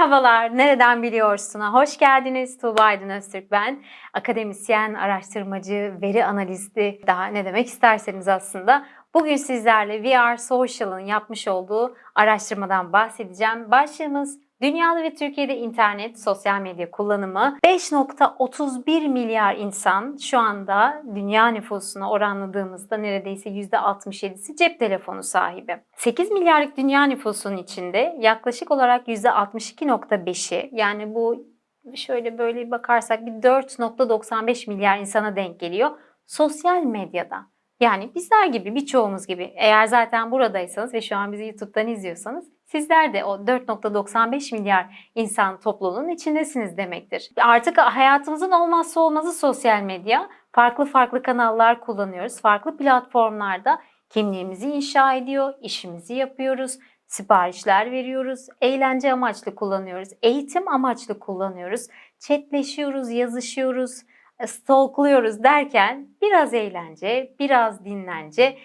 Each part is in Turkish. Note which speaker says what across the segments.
Speaker 1: Merhabalar, nereden biliyorsun'a hoş geldiniz. Tuğba Aydın Öztürk ben. Akademisyen, araştırmacı, veri analisti, daha ne demek isterseniz aslında. Bugün sizlerle VR Social'ın yapmış olduğu araştırmadan bahsedeceğim. Başlığımız Dünyada ve Türkiye'de internet, sosyal medya kullanımı 5.31 milyar insan şu anda dünya nüfusuna oranladığımızda neredeyse %67'si cep telefonu sahibi. 8 milyarlık dünya nüfusunun içinde yaklaşık olarak %62.5'i yani bu şöyle böyle bakarsak bir 4.95 milyar insana denk geliyor sosyal medyada. Yani bizler gibi birçoğumuz gibi eğer zaten buradaysanız ve şu an bizi YouTube'dan izliyorsanız sizler de o 4.95 milyar insan topluluğunun içindesiniz demektir. Artık hayatımızın olmazsa olmazı sosyal medya. Farklı farklı kanallar kullanıyoruz. Farklı platformlarda kimliğimizi inşa ediyor, işimizi yapıyoruz, siparişler veriyoruz, eğlence amaçlı kullanıyoruz, eğitim amaçlı kullanıyoruz, chatleşiyoruz, yazışıyoruz, stalkluyoruz derken biraz eğlence, biraz dinlence,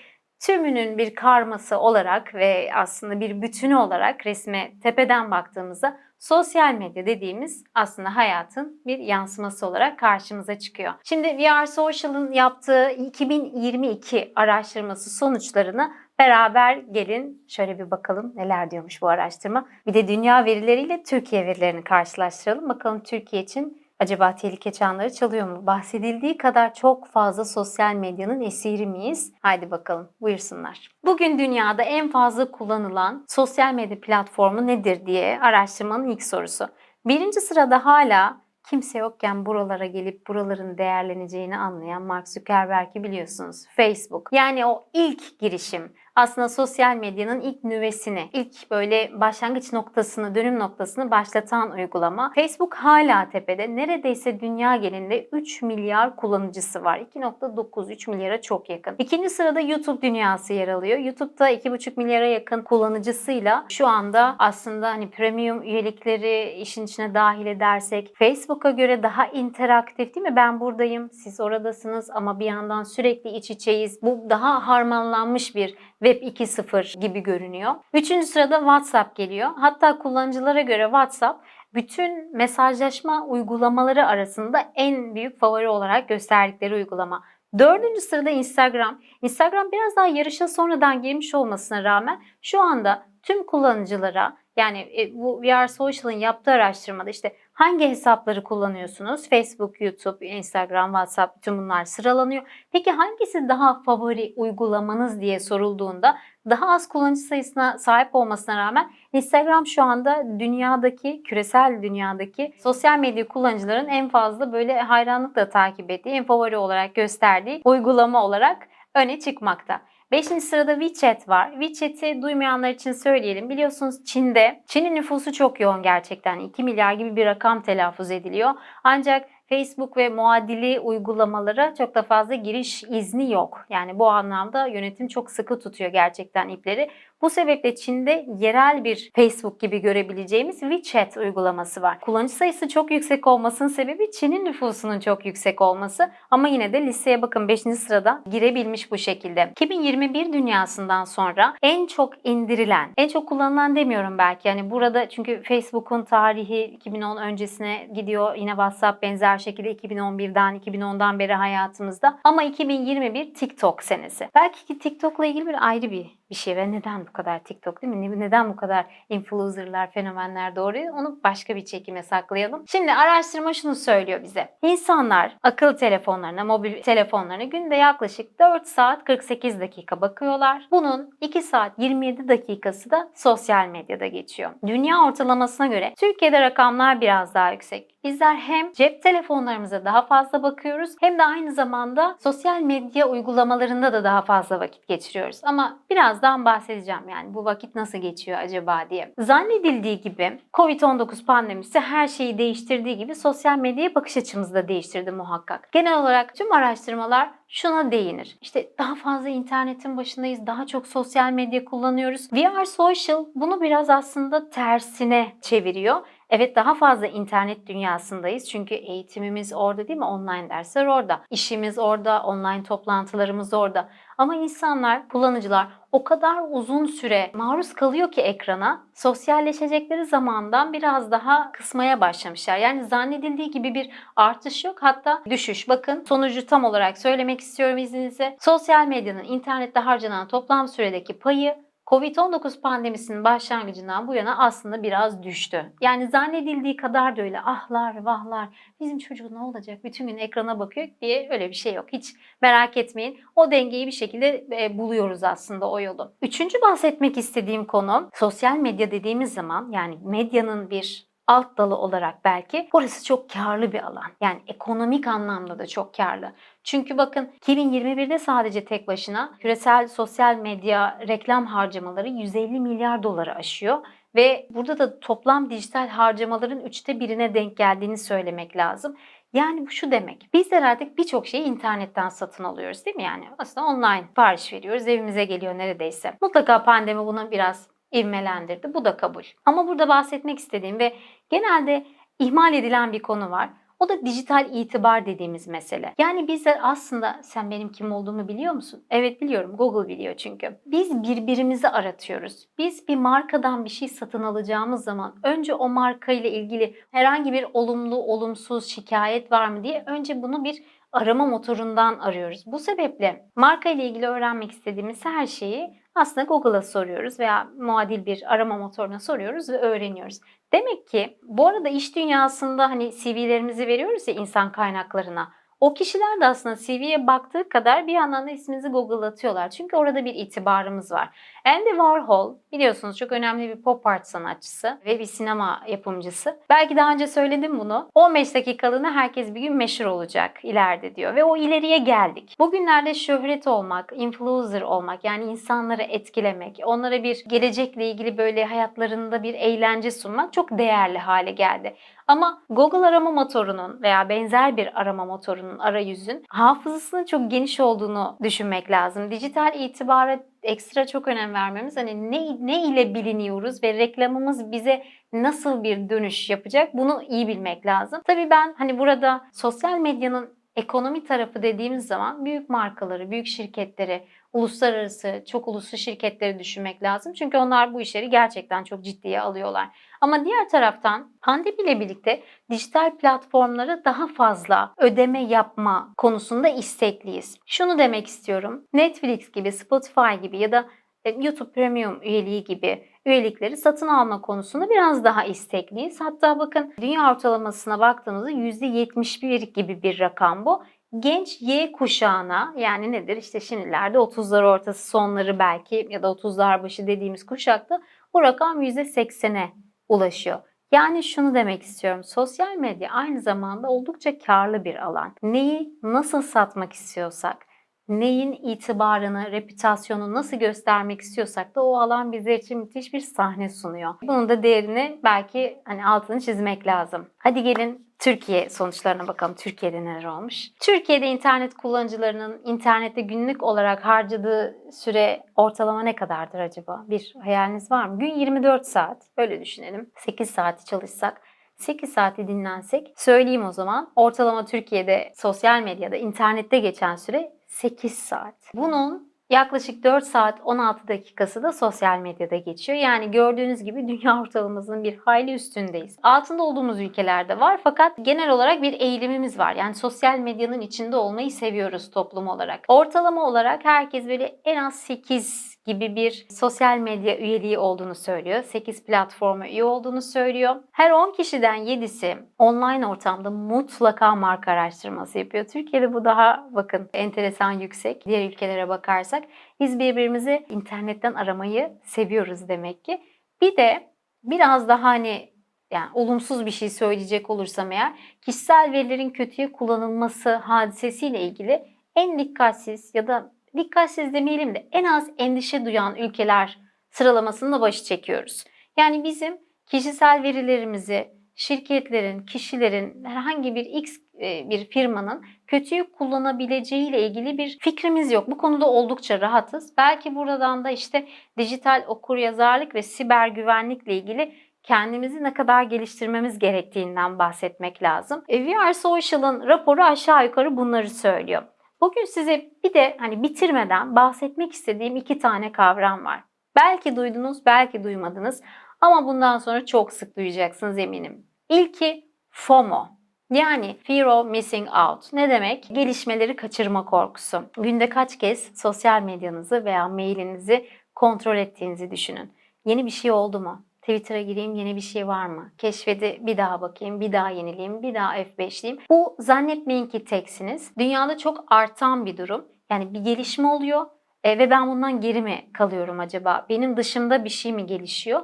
Speaker 1: tümünün bir karması olarak ve aslında bir bütünü olarak resme tepeden baktığımızda sosyal medya dediğimiz aslında hayatın bir yansıması olarak karşımıza çıkıyor. Şimdi VR Social'ın yaptığı 2022 araştırması sonuçlarını beraber gelin şöyle bir bakalım neler diyormuş bu araştırma. Bir de dünya verileriyle Türkiye verilerini karşılaştıralım. Bakalım Türkiye için Acaba tehlike çanları çalıyor mu? Bahsedildiği kadar çok fazla sosyal medyanın esiri miyiz? Haydi bakalım buyursunlar. Bugün dünyada en fazla kullanılan sosyal medya platformu nedir diye araştırmanın ilk sorusu. Birinci sırada hala kimse yokken buralara gelip buraların değerleneceğini anlayan Mark Zuckerberg'i biliyorsunuz. Facebook. Yani o ilk girişim aslında sosyal medyanın ilk nüvesini, ilk böyle başlangıç noktasını, dönüm noktasını başlatan uygulama. Facebook hala tepede. Neredeyse dünya genelinde 3 milyar kullanıcısı var. 2.9 3 milyara çok yakın. İkinci sırada YouTube dünyası yer alıyor. YouTube'da 2.5 milyara yakın kullanıcısıyla şu anda aslında hani premium üyelikleri işin içine dahil edersek Facebook'a göre daha interaktif değil mi? Ben buradayım, siz oradasınız ama bir yandan sürekli iç içeyiz. Bu daha harmanlanmış bir Web 2.0 gibi görünüyor. Üçüncü sırada WhatsApp geliyor. Hatta kullanıcılara göre WhatsApp bütün mesajlaşma uygulamaları arasında en büyük favori olarak gösterdikleri uygulama. Dördüncü sırada Instagram. Instagram biraz daha yarışa sonradan girmiş olmasına rağmen şu anda tüm kullanıcılara yani e, bu VR Social'ın yaptığı araştırmada işte hangi hesapları kullanıyorsunuz? Facebook, YouTube, Instagram, WhatsApp bütün bunlar sıralanıyor. Peki hangisi daha favori uygulamanız diye sorulduğunda daha az kullanıcı sayısına sahip olmasına rağmen Instagram şu anda dünyadaki, küresel dünyadaki sosyal medya kullanıcıların en fazla böyle hayranlıkla takip ettiği, en favori olarak gösterdiği uygulama olarak öne çıkmakta. Beşinci sırada WeChat var. WeChat'i duymayanlar için söyleyelim. Biliyorsunuz Çin'de, Çin'in nüfusu çok yoğun gerçekten. 2 milyar gibi bir rakam telaffuz ediliyor. Ancak Facebook ve muadili uygulamalara çok da fazla giriş izni yok. Yani bu anlamda yönetim çok sıkı tutuyor gerçekten ipleri. Bu sebeple Çin'de yerel bir Facebook gibi görebileceğimiz WeChat uygulaması var. Kullanıcı sayısı çok yüksek olmasının sebebi Çin'in nüfusunun çok yüksek olması. Ama yine de listeye bakın 5. sırada girebilmiş bu şekilde. 2021 dünyasından sonra en çok indirilen, en çok kullanılan demiyorum belki. Yani burada çünkü Facebook'un tarihi 2010 öncesine gidiyor. Yine WhatsApp benzer şekilde 2011'den 2010'dan beri hayatımızda. Ama 2021 TikTok senesi. Belki ki TikTok'la ilgili bir ayrı bir bir şey ve neden bu kadar TikTok değil mi? Neden bu kadar influencerlar, fenomenler doğruyor? Onu başka bir çekime saklayalım. Şimdi araştırma şunu söylüyor bize. İnsanlar akıllı telefonlarına, mobil telefonlarına günde yaklaşık 4 saat 48 dakika bakıyorlar. Bunun 2 saat 27 dakikası da sosyal medyada geçiyor. Dünya ortalamasına göre Türkiye'de rakamlar biraz daha yüksek. Bizler hem cep telefonlarımıza daha fazla bakıyoruz hem de aynı zamanda sosyal medya uygulamalarında da daha fazla vakit geçiriyoruz. Ama birazdan bahsedeceğim yani bu vakit nasıl geçiyor acaba diye. Zannedildiği gibi Covid-19 pandemisi her şeyi değiştirdiği gibi sosyal medyaya bakış açımızı da değiştirdi muhakkak. Genel olarak tüm araştırmalar şuna değinir. İşte daha fazla internetin başındayız, daha çok sosyal medya kullanıyoruz. VR Social bunu biraz aslında tersine çeviriyor. Evet daha fazla internet dünyasındayız çünkü eğitimimiz orada değil mi? Online dersler orada. İşimiz orada, online toplantılarımız orada. Ama insanlar, kullanıcılar o kadar uzun süre maruz kalıyor ki ekrana sosyalleşecekleri zamandan biraz daha kısmaya başlamışlar. Yani zannedildiği gibi bir artış yok hatta düşüş. Bakın sonucu tam olarak söylemek istiyorum izninizle. Sosyal medyanın internette harcanan toplam süredeki payı Covid-19 pandemisinin başlangıcından bu yana aslında biraz düştü. Yani zannedildiği kadar da öyle ahlar vahlar bizim çocuk ne olacak bütün gün ekrana bakıyor diye öyle bir şey yok. Hiç merak etmeyin. O dengeyi bir şekilde e, buluyoruz aslında o yolu. Üçüncü bahsetmek istediğim konu sosyal medya dediğimiz zaman yani medyanın bir alt dalı olarak belki burası çok karlı bir alan. Yani ekonomik anlamda da çok karlı. Çünkü bakın 2021'de sadece tek başına küresel sosyal medya reklam harcamaları 150 milyar doları aşıyor. Ve burada da toplam dijital harcamaların üçte birine denk geldiğini söylemek lazım. Yani bu şu demek. Bizler artık birçok şeyi internetten satın alıyoruz değil mi? Yani aslında online sipariş veriyoruz. Evimize geliyor neredeyse. Mutlaka pandemi bunu biraz ivmelendirdi. Bu da kabul. Ama burada bahsetmek istediğim ve genelde ihmal edilen bir konu var. O da dijital itibar dediğimiz mesele. Yani bizler aslında sen benim kim olduğumu biliyor musun? Evet biliyorum. Google biliyor çünkü. Biz birbirimizi aratıyoruz. Biz bir markadan bir şey satın alacağımız zaman önce o marka ile ilgili herhangi bir olumlu, olumsuz şikayet var mı diye önce bunu bir arama motorundan arıyoruz. Bu sebeple marka ile ilgili öğrenmek istediğimiz her şeyi aslında Google'a soruyoruz veya muadil bir arama motoruna soruyoruz ve öğreniyoruz. Demek ki bu arada iş dünyasında hani CV'lerimizi veriyoruz ya insan kaynaklarına. O kişiler de aslında CV'ye baktığı kadar bir yandan da isminizi Google'latıyorlar. Çünkü orada bir itibarımız var. Andy Warhol biliyorsunuz çok önemli bir pop art sanatçısı ve bir sinema yapımcısı. Belki daha önce söyledim bunu. 15 dakikalığına herkes bir gün meşhur olacak ileride diyor ve o ileriye geldik. Bugünlerde şöhret olmak, influencer olmak yani insanları etkilemek, onlara bir gelecekle ilgili böyle hayatlarında bir eğlence sunmak çok değerli hale geldi. Ama Google arama motorunun veya benzer bir arama motorunun arayüzün hafızasının çok geniş olduğunu düşünmek lazım. Dijital itibara ekstra çok önem vermemiz hani ne, ne ile biliniyoruz ve reklamımız bize nasıl bir dönüş yapacak bunu iyi bilmek lazım. Tabii ben hani burada sosyal medyanın ekonomi tarafı dediğimiz zaman büyük markaları, büyük şirketleri, uluslararası, çok uluslu şirketleri düşünmek lazım. Çünkü onlar bu işleri gerçekten çok ciddiye alıyorlar. Ama diğer taraftan pandemiyle birlikte dijital platformlara daha fazla ödeme yapma konusunda istekliyiz. Şunu demek istiyorum. Netflix gibi, Spotify gibi ya da e, YouTube Premium üyeliği gibi üyelikleri satın alma konusunda biraz daha istekliyiz. Hatta bakın dünya ortalamasına baktığımızda %71 gibi bir rakam bu genç Y kuşağına yani nedir işte şimdilerde 30'lar ortası sonları belki ya da 30'lar başı dediğimiz kuşakta bu rakam %80'e ulaşıyor. Yani şunu demek istiyorum. Sosyal medya aynı zamanda oldukça karlı bir alan. Neyi nasıl satmak istiyorsak, neyin itibarını, reputasyonu nasıl göstermek istiyorsak da o alan bizler için müthiş bir sahne sunuyor. Bunun da değerini belki hani altını çizmek lazım. Hadi gelin Türkiye sonuçlarına bakalım. Türkiye'de neler olmuş? Türkiye'de internet kullanıcılarının internette günlük olarak harcadığı süre ortalama ne kadardır acaba? Bir hayaliniz var mı? Gün 24 saat. Öyle düşünelim. 8 saati çalışsak 8 saati dinlensek söyleyeyim o zaman. Ortalama Türkiye'de sosyal medyada, internette geçen süre 8 saat. Bunun yaklaşık 4 saat 16 dakikası da sosyal medyada geçiyor. Yani gördüğünüz gibi dünya ortalamasının bir hayli üstündeyiz. Altında olduğumuz ülkelerde var fakat genel olarak bir eğilimimiz var. Yani sosyal medyanın içinde olmayı seviyoruz toplum olarak. Ortalama olarak herkes böyle en az 8 gibi bir sosyal medya üyeliği olduğunu söylüyor. 8 platforma üye olduğunu söylüyor. Her 10 kişiden 7'si online ortamda mutlaka marka araştırması yapıyor. Türkiye'de bu daha bakın enteresan yüksek. Diğer ülkelere bakarsak biz birbirimizi internetten aramayı seviyoruz demek ki. Bir de biraz daha hani yani olumsuz bir şey söyleyecek olursam eğer kişisel verilerin kötüye kullanılması hadisesiyle ilgili en dikkatsiz ya da dikkatsiz demeyelim de en az endişe duyan ülkeler sıralamasında başı çekiyoruz. Yani bizim kişisel verilerimizi şirketlerin, kişilerin, herhangi bir X e, bir firmanın kötüyü kullanabileceği ile ilgili bir fikrimiz yok. Bu konuda oldukça rahatız. Belki buradan da işte dijital okuryazarlık ve siber güvenlikle ilgili kendimizi ne kadar geliştirmemiz gerektiğinden bahsetmek lazım. E, VR Social'ın raporu aşağı yukarı bunları söylüyor. Bugün size bir de hani bitirmeden bahsetmek istediğim iki tane kavram var. Belki duydunuz, belki duymadınız ama bundan sonra çok sık duyacaksınız eminim. İlki FOMO. Yani Fear of Missing Out. Ne demek? Gelişmeleri kaçırma korkusu. Günde kaç kez sosyal medyanızı veya mailinizi kontrol ettiğinizi düşünün. Yeni bir şey oldu mu? Twitter'a gireyim yeni bir şey var mı? Keşfede bir daha bakayım, bir daha yenileyim, bir daha F5'leyeyim. Bu zannetmeyin ki teksiniz. Dünyada çok artan bir durum. Yani bir gelişme oluyor e, ve ben bundan geri mi kalıyorum acaba? Benim dışımda bir şey mi gelişiyor?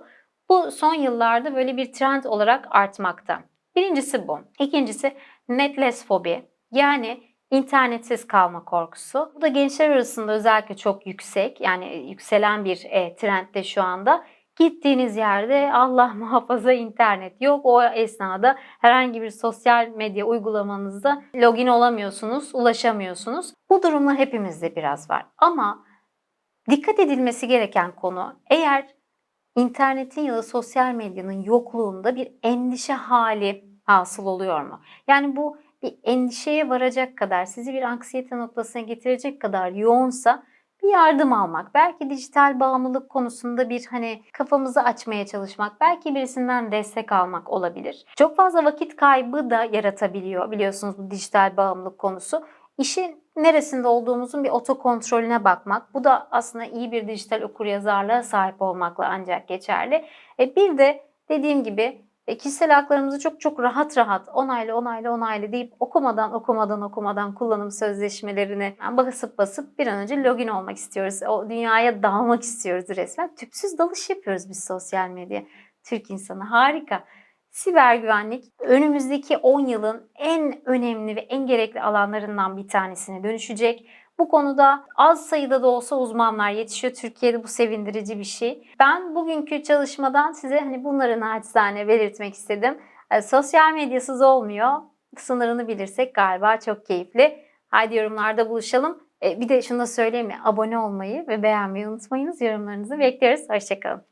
Speaker 1: Bu son yıllarda böyle bir trend olarak artmakta. Birincisi bu. İkincisi netless fobi. Yani internetsiz kalma korkusu. Bu da gençler arasında özellikle çok yüksek. Yani yükselen bir e, trendde şu anda. Gittiğiniz yerde Allah muhafaza internet yok. O esnada herhangi bir sosyal medya uygulamanızda login olamıyorsunuz, ulaşamıyorsunuz. Bu durumlar hepimizde biraz var. Ama dikkat edilmesi gereken konu eğer internetin ya da sosyal medyanın yokluğunda bir endişe hali hasıl oluyor mu? Yani bu bir endişeye varacak kadar, sizi bir anksiyete noktasına getirecek kadar yoğunsa bir yardım almak, belki dijital bağımlılık konusunda bir hani kafamızı açmaya çalışmak, belki birisinden destek almak olabilir. Çok fazla vakit kaybı da yaratabiliyor biliyorsunuz bu dijital bağımlılık konusu. İşin neresinde olduğumuzun bir otokontrolüne bakmak. Bu da aslında iyi bir dijital okuryazarlığa sahip olmakla ancak geçerli. E bir de dediğim gibi e, kişisel haklarımızı çok çok rahat rahat onaylı onaylı onaylı deyip okumadan okumadan okumadan kullanım sözleşmelerini basıp basıp bir an önce login olmak istiyoruz. O dünyaya dalmak istiyoruz resmen. Tüpsüz dalış yapıyoruz biz sosyal medya. Türk insanı harika. Siber güvenlik önümüzdeki 10 yılın en önemli ve en gerekli alanlarından bir tanesine dönüşecek. Bu konuda az sayıda da olsa uzmanlar yetişiyor. Türkiye'de bu sevindirici bir şey. Ben bugünkü çalışmadan size hani bunları naçizane belirtmek istedim. E, sosyal medyasız olmuyor. Sınırını bilirsek galiba çok keyifli. Haydi yorumlarda buluşalım. E, bir de şunu da söyleyeyim mi? Abone olmayı ve beğenmeyi unutmayınız. Yorumlarınızı bekliyoruz. Hoşçakalın.